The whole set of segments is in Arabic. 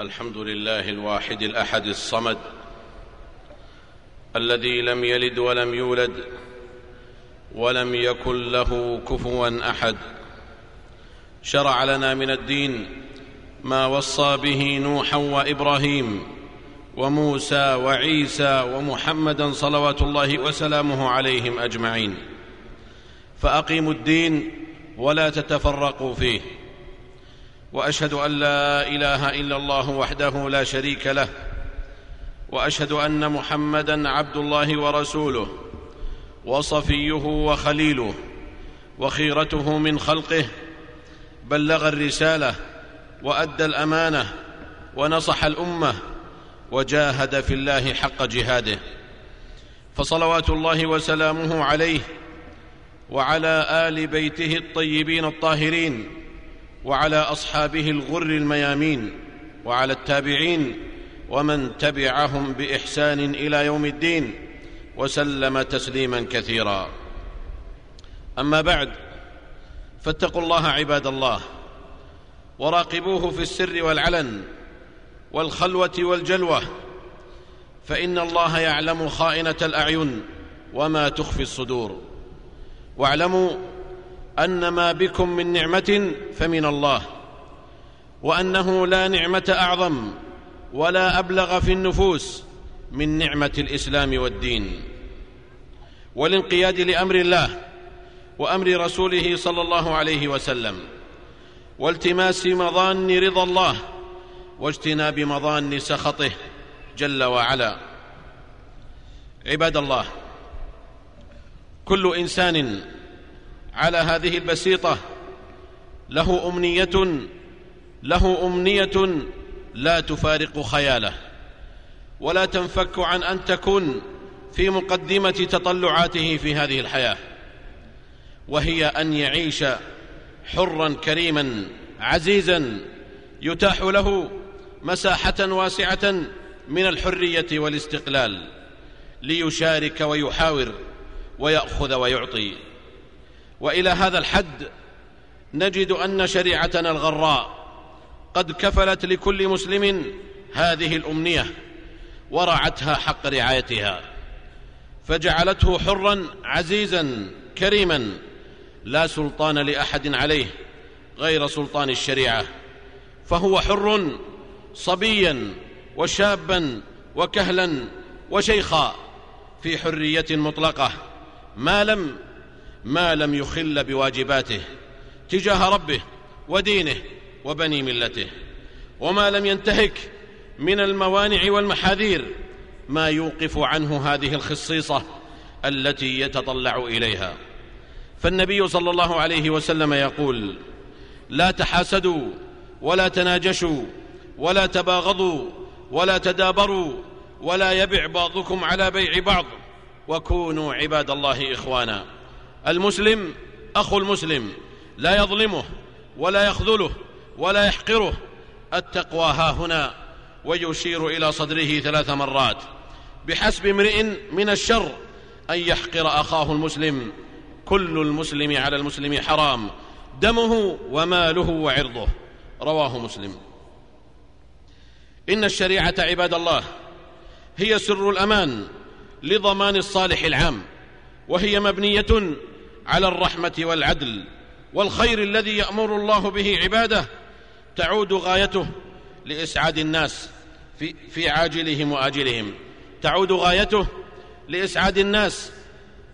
الحمد لله الواحد الأحد الصمد الذي لم يلد ولم يولد ولم يكن له كفوا أحد. شرع لنا من الدين ما وصى به نوحا وإبراهيم وموسى وعيسى ومحمدا صلوات الله وسلامه عليهم أجمعين. فأقيموا الدين ولا تتفرقوا فيه. وأشهد أن لا إله إلا الله وحده لا شريك له وأشهد أن محمدا عبد الله ورسوله وصفيه وخليله وخيرته من خلقه بلغ الرسالة وأدى الأمانة ونصح الأمة وجاهد في الله حق جهاده. فصلوات الله وسلامه عليه وعلى آل بيته الطيبين الطاهرين وعلى أصحابه الغر الميامين وعلى التابعين ومن تبعهم بإحسان إلى يوم الدين وسلم تسليما كثيرا. أما بعد فاتقوا الله عباد الله وراقبوه في السر والعلن والخلوة والجلوة فإن الله يعلم خائنة الأعين وما تخفي الصدور. واعلموا أن ما بكم من نعمة فمن الله وأنه لا نعمة أعظم ولا أبلغ في النفوس من نعمة الإسلام والدين. والانقياد لأمر الله وأمر رسوله صلى الله عليه وسلم والتماس مظان رضا الله واجتناب مظان سخطه جل وعلا. عباد الله كل إنسان على هذه البسيطة. له أمنية له أمنية لا تفارق خياله. ولا تنفك عن أن تكون في مقدمة تطلعاته في هذه الحياة. وهي أن يعيش حرا كريما عزيزا يتاح له مساحة واسعة من الحرية والاستقلال ليشارك ويحاور ويأخذ ويعطي. وإلى هذا الحد نجد أن شريعتنا الغراء قد كفلت لكل مسلم هذه الأمنية ورعتها حق رعايتها فجعلته حرا عزيزا كريما لا سلطان لأحد عليه غير سلطان الشريعة فهو حر صبيا وشابا وكهلا وشيخا في حرية مطلقة ما لم ما لم يخل بواجباته تجاه ربه ودينه وبني ملته. وما لم ينتهك من الموانع والمحاذير ما يوقف عنه هذه الخصيصة التي يتطلع إليها. فالنبي صلى الله عليه وسلم يقول لا تحاسدوا ولا تناجشوا ولا تباغضوا ولا تدابروا ولا يبع بعضكم على بيع بعض. وكونوا عباد الله إخوانا. المسلم أخو المسلم لا يظلمه ولا يخذله ولا يحقره. التقوى ها هنا ويشير إلى صدره ثلاث مرات. بحسب امرئ من الشر أن يحقر أخاه المسلم. كل المسلم على المسلم حرام. دمه وماله وعرضه. رواه مسلم. إن الشريعة عباد الله هي سر الأمان لضمان الصالح العام. وهي مبنية على الرحمة والعدل والخير الذي يأمر الله به عباده. تعود غايته لإسعاد الناس في, في عاجلهم وآجلهم. تعود غايته لإسعاد الناس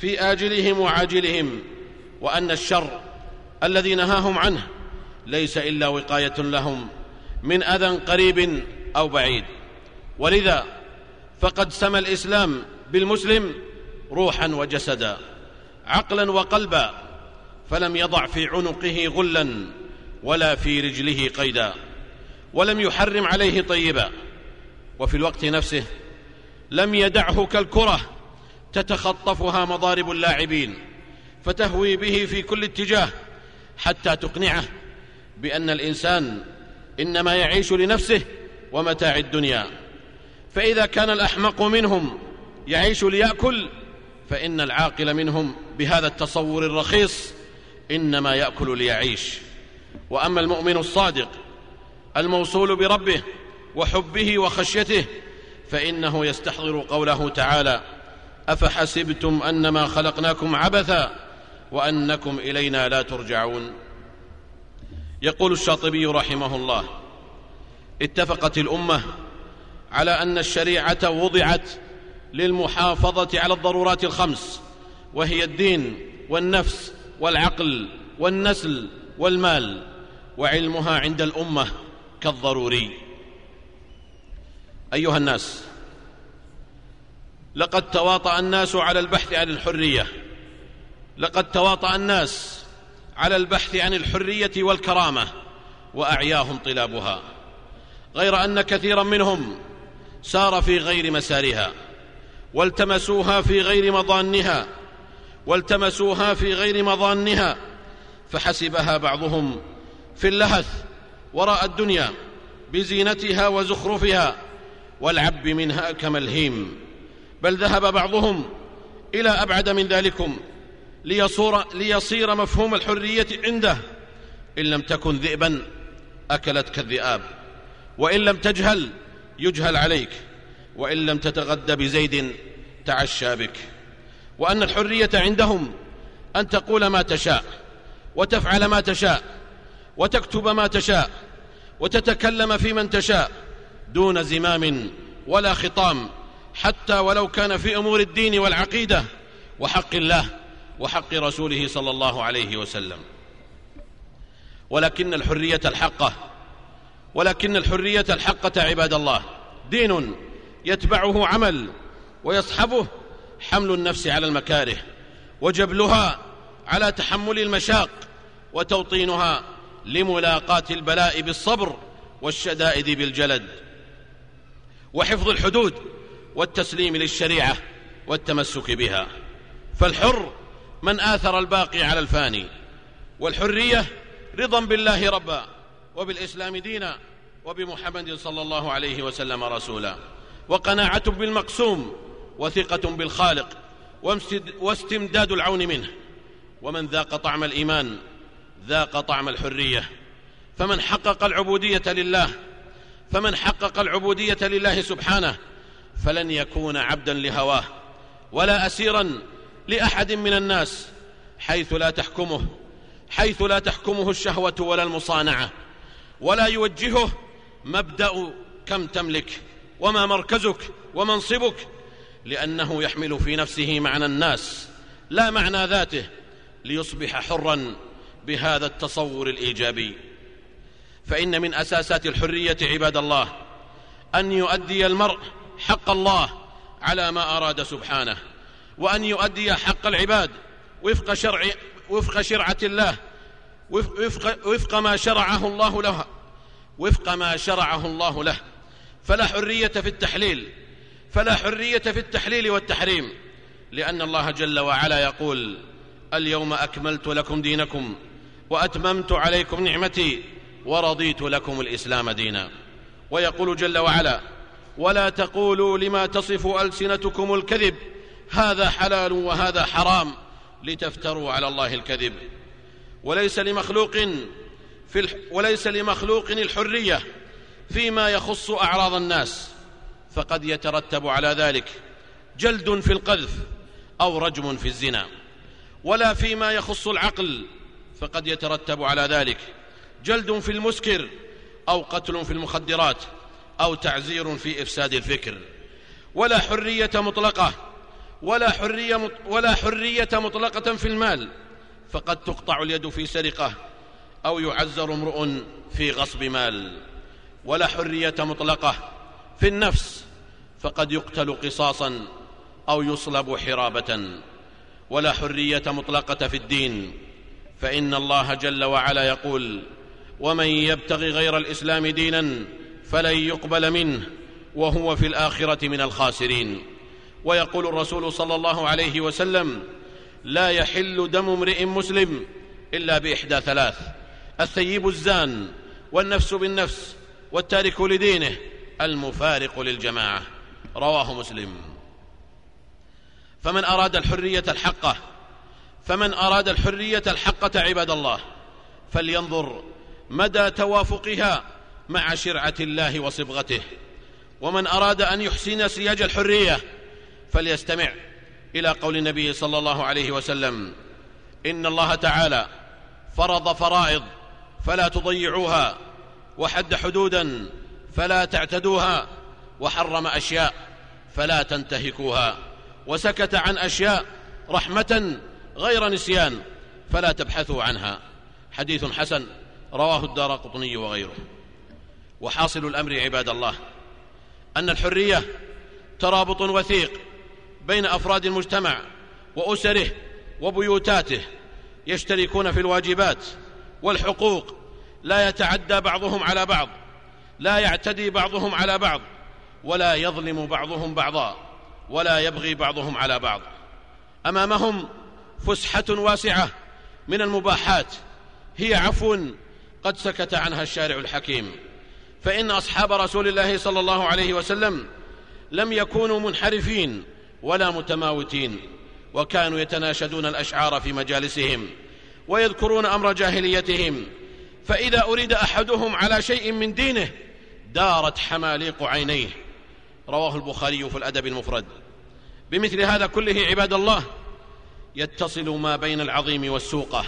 في آجلهم وعاجلهم. وأن الشر الذي نهاهم عنه ليس إلا وقاية لهم من أذى قريب أو بعيد. ولذا فقد سمى الإسلام بالمسلم روحا وجسدا عقلا وقلبا فلم يضع في عنقه غلا ولا في رجله قيدا ولم يحرم عليه طيبا. وفي الوقت نفسه لم يدعه كالكرة تتخطفها مضارب اللاعبين فتهوي به في كل اتجاه حتى تقنعه بأن الإنسان إنما يعيش لنفسه ومتاع الدنيا. فإذا كان الأحمق منهم يعيش ليأكل فإن العاقل منهم بهذا التصور الرخيص إنما يأكل ليعيش. وأما المؤمن الصادق الموصول بربه وحبه وخشيته فإنه يستحضر قوله تعالى أفحسبتم أنما خلقناكم عبثا وأنكم إلينا لا ترجعون. يقول الشاطبي رحمه الله اتفقت الأمة على أن الشريعة وضعت للمحافظة على الضرورات الخمس وهي الدين والنفس والعقل والنسل والمال وعلمها عند الأمة كالضروري. أيها الناس لقد تواطأ الناس على البحث عن الحرية. لقد تواطأ الناس على البحث عن الحرية والكرامة وأعياهم طلابها. غير أن كثيرا منهم سار في غير مسارها. والتمسوها في غير مضانها والتمسوها في غير مضانها فحسبها بعضهم في اللهث وراء الدنيا بزينتها وزخرفها والعب منها كملهيم. بل ذهب بعضهم إلى أبعد من ذلكم ليصور, ليصير مفهوم الحرية عنده. إن لم تكن ذئبا أكلتك الذئاب وإن لم تجهل يجهل عليك. وإن لم تتغد بزيد تعشى بك. وأن الحرية عندهم أن تقول ما تشاء وتفعل ما تشاء وتكتب ما تشاء وتتكلم في من تشاء دون زمام ولا خطام حتى ولو كان في أمور الدين والعقيدة وحق الله وحق رسوله صلى الله عليه وسلم. ولكن الحرية الحقة ولكن الحرية الحقة عباد الله دين يتبعه عمل ويصحبه حمل النفس على المكاره وجبلها على تحمل المشاق وتوطينها لملاقاة البلاء بالصبر والشدائد بالجلد. وحفظ الحدود والتسليم للشريعة والتمسك بها. فالحر من آثر الباقي على الفاني والحرية رضا بالله ربا وبالإسلام دينا وبمحمد صلى الله عليه وسلم رسولا. وقناعة بالمقسوم وثقة بالخالق واستمداد العون منه. ومن ذاق طعم الإيمان ذاق طعم الحرية. فمن حقق العبودية لله فمن حقق العبودية لله سبحانه فلن يكون عبدا لهواه ولا أسيرا لأحد من الناس حيث لا تحكمه حيث لا تحكمه الشهوة ولا المصانعة ولا يوجهه مبدأ كم تملك. وما مركزك ومنصبك لأنه يحمل في نفسه معنى الناس لا معنى ذاته ليصبح حرا بهذا التصور الإيجابي. فإن من أساسات الحرية عباد الله أن يؤدي المرء حق الله على ما أراد سبحانه وأن يؤدي حق العباد وفق شرع وفق شرعة الله وفق, وفق ما شرعه الله له وفق ما شرعه الله له. فلا حرية في التحليل فلا حرية في التحليل والتحريم لأن الله جل وعلا يقول اليوم أكملت لكم دينكم وأتممت عليكم نعمتي ورضيت لكم الإسلام دينا. ويقول جل وعلا ولا تقولوا لما تصف ألسنتكم الكذب هذا حلال وهذا حرام لتفتروا على الله الكذب. وليس لمخلوق في الح... وليس لمخلوق الحرية فيما يخص أعراض الناس فقد يترتب على ذلك جلد في القذف أو رجم في الزنا. ولا فيما يخص العقل فقد يترتب على ذلك جلد في المسكر أو قتل في المخدرات أو تعزير في إفساد الفكر. ولا حرية مطلقة ولا حرية ولا حرية مطلقة في المال فقد تقطع اليد في سرقة أو يعزر امرؤ في غصب مال. ولا حرية مطلقة في النفس فقد يقتل قصاصا أو يصلب حرابة. ولا حرية مطلقة في الدين فإن الله جل وعلا يقول ومن يبتغ غير الإسلام دينا فلن يقبل منه وهو في الآخرة من الخاسرين. ويقول الرسول صلى الله عليه وسلم لا يحل دم امرئ مسلم إلا بإحدى ثلاث الثيب الزان والنفس بالنفس والتارك لدينه المفارق للجماعة. رواه مسلم. فمن أراد الحرية الحقه فمن أراد الحرية الحقة عباد الله فلينظر مدى توافقها مع شرعة الله وصبغته. ومن أراد أن يحسن سياج الحرية فليستمع إلى قول النبي صلى الله عليه وسلم. إن الله تعالى فرض فرائض فلا تضيعوها وحد حدودا فلا تعتدوها وحرم أشياء فلا تنتهكوها وسكت عن أشياء رحمة غير نسيان فلا تبحثوا عنها. حديث حسن رواه الدار قطني وغيره. وحاصل الأمر عباد الله أن الحرية ترابط وثيق بين أفراد المجتمع وأسره وبيوتاته يشتركون في الواجبات والحقوق لا يتعدى بعضهم على بعض لا يعتدي بعضهم على بعض ولا يظلم بعضهم بعضا ولا يبغي بعضهم على بعض. أمامهم فسحة واسعة من المباحات. هي عفو قد سكت عنها الشارع الحكيم. فإن أصحاب رسول الله صلى الله عليه وسلم لم يكونوا منحرفين ولا متماوتين وكانوا يتناشدون الأشعار في مجالسهم ويذكرون أمر جاهليتهم فإذا أريد أحدهم على شيء من دينه دارت حماليق عينيه. رواه البخاري في الأدب المفرد. بمثل هذا كله عباد الله يتصل ما بين العظيم والسوقه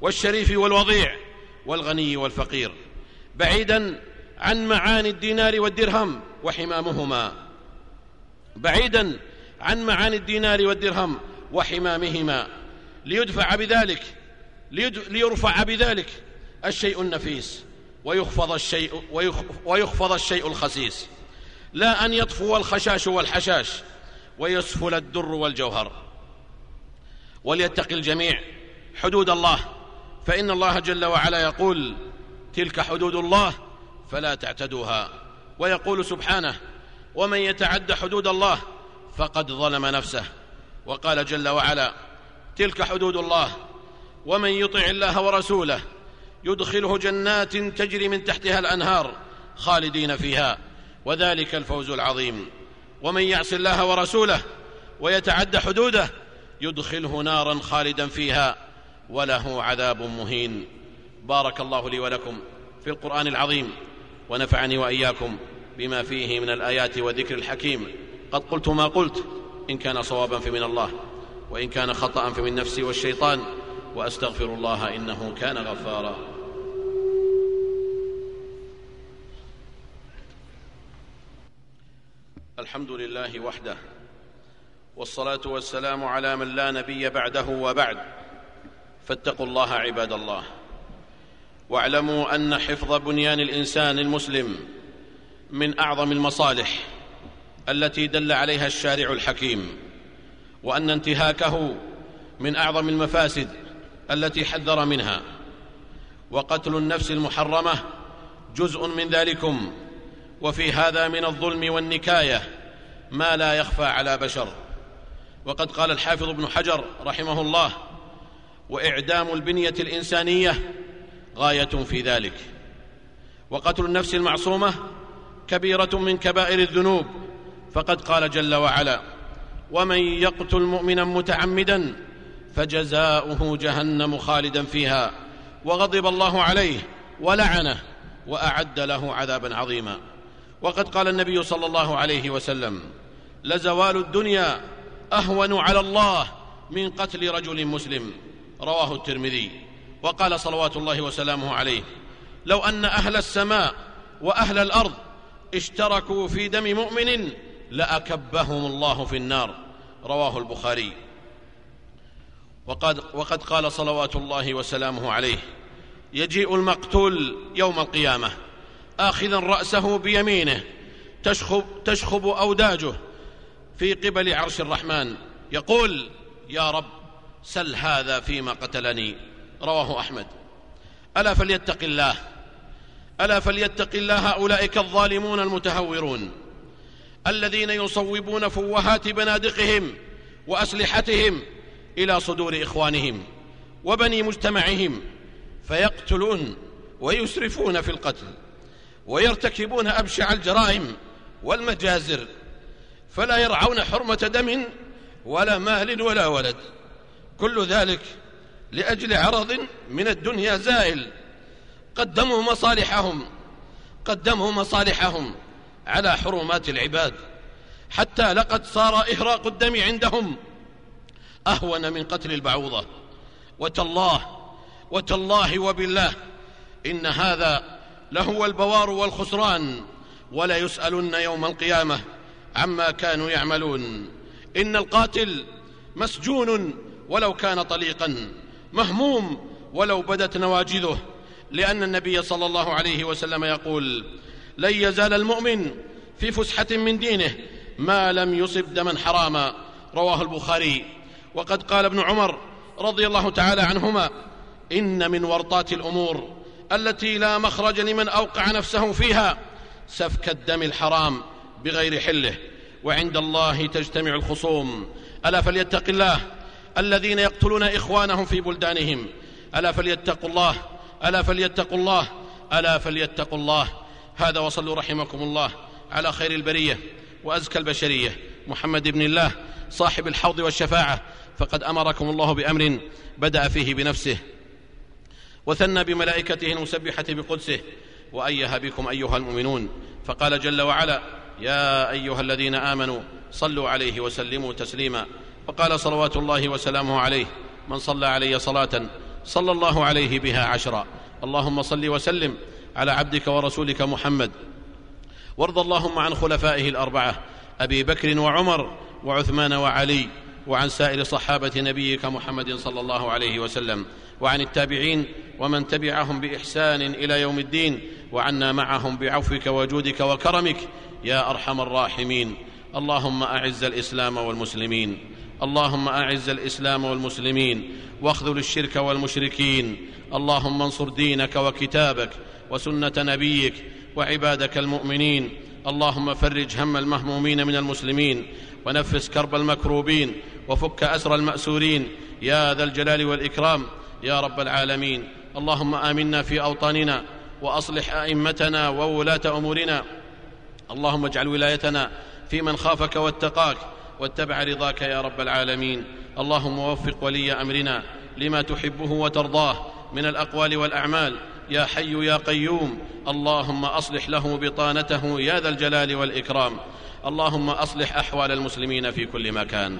والشريف والوضيع والغني والفقير. بعيدا عن معاني الدينار والدرهم وحمامهما. بعيدا عن معاني الدينار والدرهم وحمامهما. ليدفع بذلك ليرفع بذلك. الشيء النفيس ويخفض الشيء ويخفض الشيء الخسيس. لا أن يطفو الخشاش والحشاش ويسفل الدر والجوهر. وليتق الجميع حدود الله فإن الله جل وعلا يقول تلك حدود الله فلا تعتدوها. ويقول سبحانه ومن يتعد حدود الله فقد ظلم نفسه. وقال جل وعلا تلك حدود الله ومن يطع الله ورسوله يدخله جنات تجري من تحتها الأنهار خالدين فيها وذلك الفوز العظيم. ومن يعص الله ورسوله ويتعد حدوده يدخله نارا خالدا فيها وله عذاب مهين. بارك الله لي ولكم في القرآن العظيم ونفعني وإياكم بما فيه من الآيات والذكر الحكيم. قد قلت ما قلت إن كان صوابا فمن الله وإن كان خطأ فمن نفسي والشيطان وأستغفر الله إنه كان غفارا. الحمد لله وحده والصلاة والسلام على من لا نبي بعده وبعد. فاتقوا الله عباد الله واعلموا أن حفظ بنيان الإنسان المسلم من أعظم المصالح التي دل عليها الشارع الحكيم وأن انتهاكه من أعظم المفاسد التي حذر منها. وقتل النفس المحرمة جزء من ذلكم. وفي هذا من الظلم والنكاية ما لا يخفى على بشر. وقد قال الحافظ ابن حجر رحمه الله وإعدام البنية الإنسانية غاية في ذلك. وقتل النفس المعصومة كبيرة من كبائر الذنوب. فقد قال جل وعلا ومن يقتل مؤمنا متعمدا فجزاؤه جهنم خالدا فيها وغضب الله عليه ولعنه وأعد له عذابا عظيما. وقد قال النبي صلى الله عليه وسلم لزوال الدنيا أهون على الله من قتل رجل مسلم. رواه الترمذي. وقال صلوات الله وسلامه عليه لو أن أهل السماء وأهل الأرض اشتركوا في دم مؤمن لأكبهم الله في النار. رواه البخاري. وقد, وقد قال صلوات الله وسلامه عليه يجيء المقتول يوم القيامة. آخذا رأسه بيمينه تشخب, تشخب أوداجه في قبل عرش الرحمن. يقول يا رب سل هذا فيما قتلني. رواه أحمد. ألا فليتق الله ألا فليتق الله أولئك الظالمون المتهورون الذين يصوبون فوهات بنادقهم وأسلحتهم إلى صدور إخوانهم وبني مجتمعهم فيقتلون ويسرفون في القتل. ويرتكبون أبشع الجرائم والمجازر فلا يرعون حرمة دم ولا مال ولا ولد كل ذلك لأجل عرض من الدنيا زائل. قدموا مصالحهم قدموا مصالحهم على حرمات العباد حتى لقد صار إهراق الدم عندهم أهون من قتل البعوضة. وتالله وتالله وبالله إن هذا لهو البوار والخسران ولا يسألن يوم القيامة عما كانوا يعملون. إن القاتل مسجون ولو كان طليقا مهموم ولو بدت نواجذه. لأن النبي صلى الله عليه وسلم يقول لن يزال المؤمن في فسحة من دينه ما لم يصب دما حراما. رواه البخاري. وقد قال ابن عمر رضي الله تعالى عنهما إن من ورطات الأمور التي لا مخرج لمن أوقع نفسه فيها سفك الدم الحرام بغير حله وعند الله تجتمع الخصوم. ألا فليتق الله الذين يقتلون إخوانهم في بلدانهم. ألا فليتقوا الله ألا فليتقوا الله ألا فليتقوا الله. هذا وصلوا رحمكم الله على خير البرية وأزكى البشرية. محمد بن الله صاحب الحوض والشفاعة فقد أمركم الله بأمر بدأ فيه بنفسه. وثنى بملائكته المسبحة بقدسه وأيه بكم أيها المؤمنون. فقال جل وعلا يا أيها الذين آمنوا صلوا عليه وسلموا تسليما. وقال صلوات الله وسلامه عليه من صلى علي صلاة صلى الله عليه بها عشرا. اللهم صل وسلم على عبدك ورسولك محمد. وارض اللهم عن خلفائه الأربعة أبي بكر وعمر وعثمان وعلي وعن سائر صحابة نبيك محمد صلى الله عليه وسلم. وعن التابعين ومن تبعهم بإحسان إلى يوم الدين وعنا معهم بعفوك وجودك وكرمك يا أرحم الراحمين. اللهم أعز الإسلام والمسلمين. اللهم أعز الإسلام والمسلمين. واخذل الشرك والمشركين. اللهم انصر دينك وكتابك وسنة نبيك وعبادك المؤمنين. اللهم فرج هم المهمومين من المسلمين. ونفس كرب المكروبين. وفك أسر المأسورين. يا ذا الجلال والإكرام. يا رب العالمين. اللهم آمنا في أوطاننا وأصلح أئمتنا وولاة أمورنا. اللهم اجعل ولايتنا في من خافك واتقاك واتبع رضاك يا رب العالمين. اللهم وفق ولي أمرنا لما تحبه وترضاه من الأقوال والأعمال. يا حي يا قيوم اللهم أصلح له بطانته يا ذا الجلال والإكرام. اللهم أصلح أحوال المسلمين في كل مكان.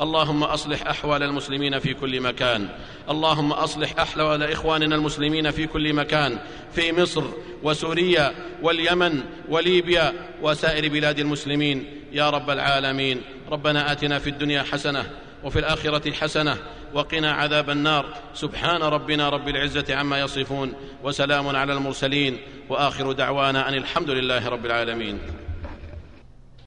اللهم أصلح أحوال المسلمين في كل مكان. اللهم أصلح أحوال إخواننا المسلمين في كل مكان. في مصر وسوريا واليمن وليبيا وسائر بلاد المسلمين. يا رب العالمين. ربنا آتنا في الدنيا حسنة وفي الآخرة حسنة وقنا عذاب النار. سبحان ربنا رب العزة عما يصفون وسلام على المرسلين. وآخر دعوانا أن الحمد لله رب العالمين.